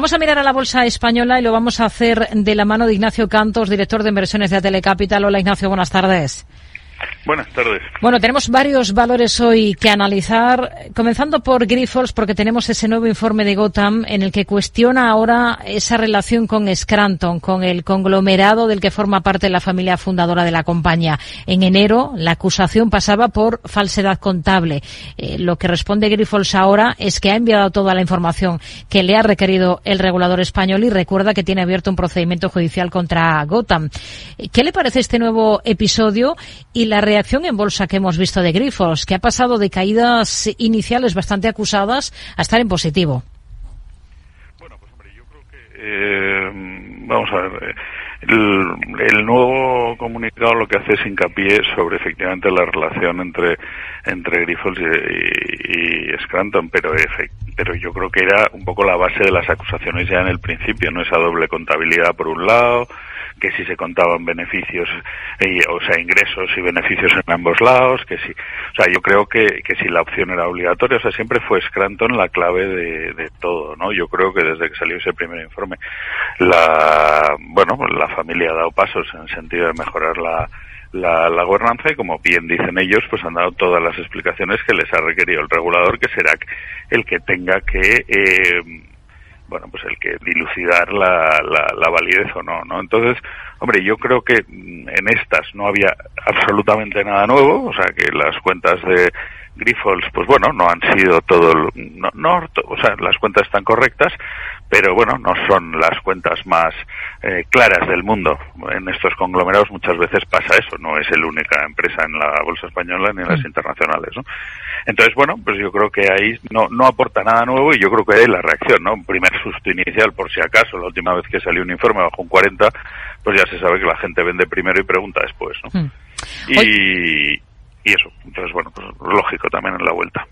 Vamos a mirar a la bolsa española y lo vamos a hacer de la mano de Ignacio Cantos, director de inversiones de Telecapital. Hola Ignacio, buenas tardes. Buenas tardes. Bueno, tenemos varios valores hoy que analizar, comenzando por Grifols, porque tenemos ese nuevo informe de Gotham en el que cuestiona ahora esa relación con Scranton, con el conglomerado del que forma parte la familia fundadora de la compañía. En enero, la acusación pasaba por falsedad contable. Eh, lo que responde Grifols ahora es que ha enviado toda la información que le ha requerido el regulador español y recuerda que tiene abierto un procedimiento judicial contra Gotham. ¿Qué le parece este nuevo episodio y la reacción en bolsa que hemos visto de Grifos, que ha pasado de caídas iniciales bastante acusadas a estar en positivo. Bueno, pues hombre, yo creo que, eh, vamos a ver, el, nuevo comunicado lo que hace es hincapié sobre efectivamente la relación entre entre Grifols y, y, Scranton, pero pero yo creo que era un poco la base de las acusaciones ya en el principio, no esa doble contabilidad por un lado, que si se contaban beneficios, eh, o sea, ingresos y beneficios en ambos lados, que si, o sea, yo creo que, que si la opción era obligatoria, o sea, siempre fue Scranton la clave de, de todo, ¿no? Yo creo que desde que salió ese primer informe, la, bueno, la familia ha dado pasos en el sentido de mejorar la, la, la, gobernanza y como bien dicen ellos, pues han dado todas las explicaciones que les ha requerido el regulador, que será el que tenga que eh, bueno, pues el que dilucidar la, la, la, validez o no, ¿no? Entonces, hombre, yo creo que en estas no había absolutamente nada nuevo, o sea, que las cuentas de Grifols, pues bueno, no han sido todo, no, no, o sea, las cuentas están correctas, pero bueno, no son las cuentas más eh, claras del mundo. En estos conglomerados muchas veces pasa eso, no es la única empresa en la bolsa española ni en las mm. internacionales, ¿no? Entonces, bueno, pues yo creo que ahí no, no aporta nada nuevo y yo creo que ahí la reacción, ¿no? Un primer susto inicial, por si acaso, la última vez que salió un informe bajo un 40, pues ya se sabe que la gente vende primero y pregunta después, ¿no? Mm. Y, y eso, entonces, bueno, pues lógico también en la vuelta.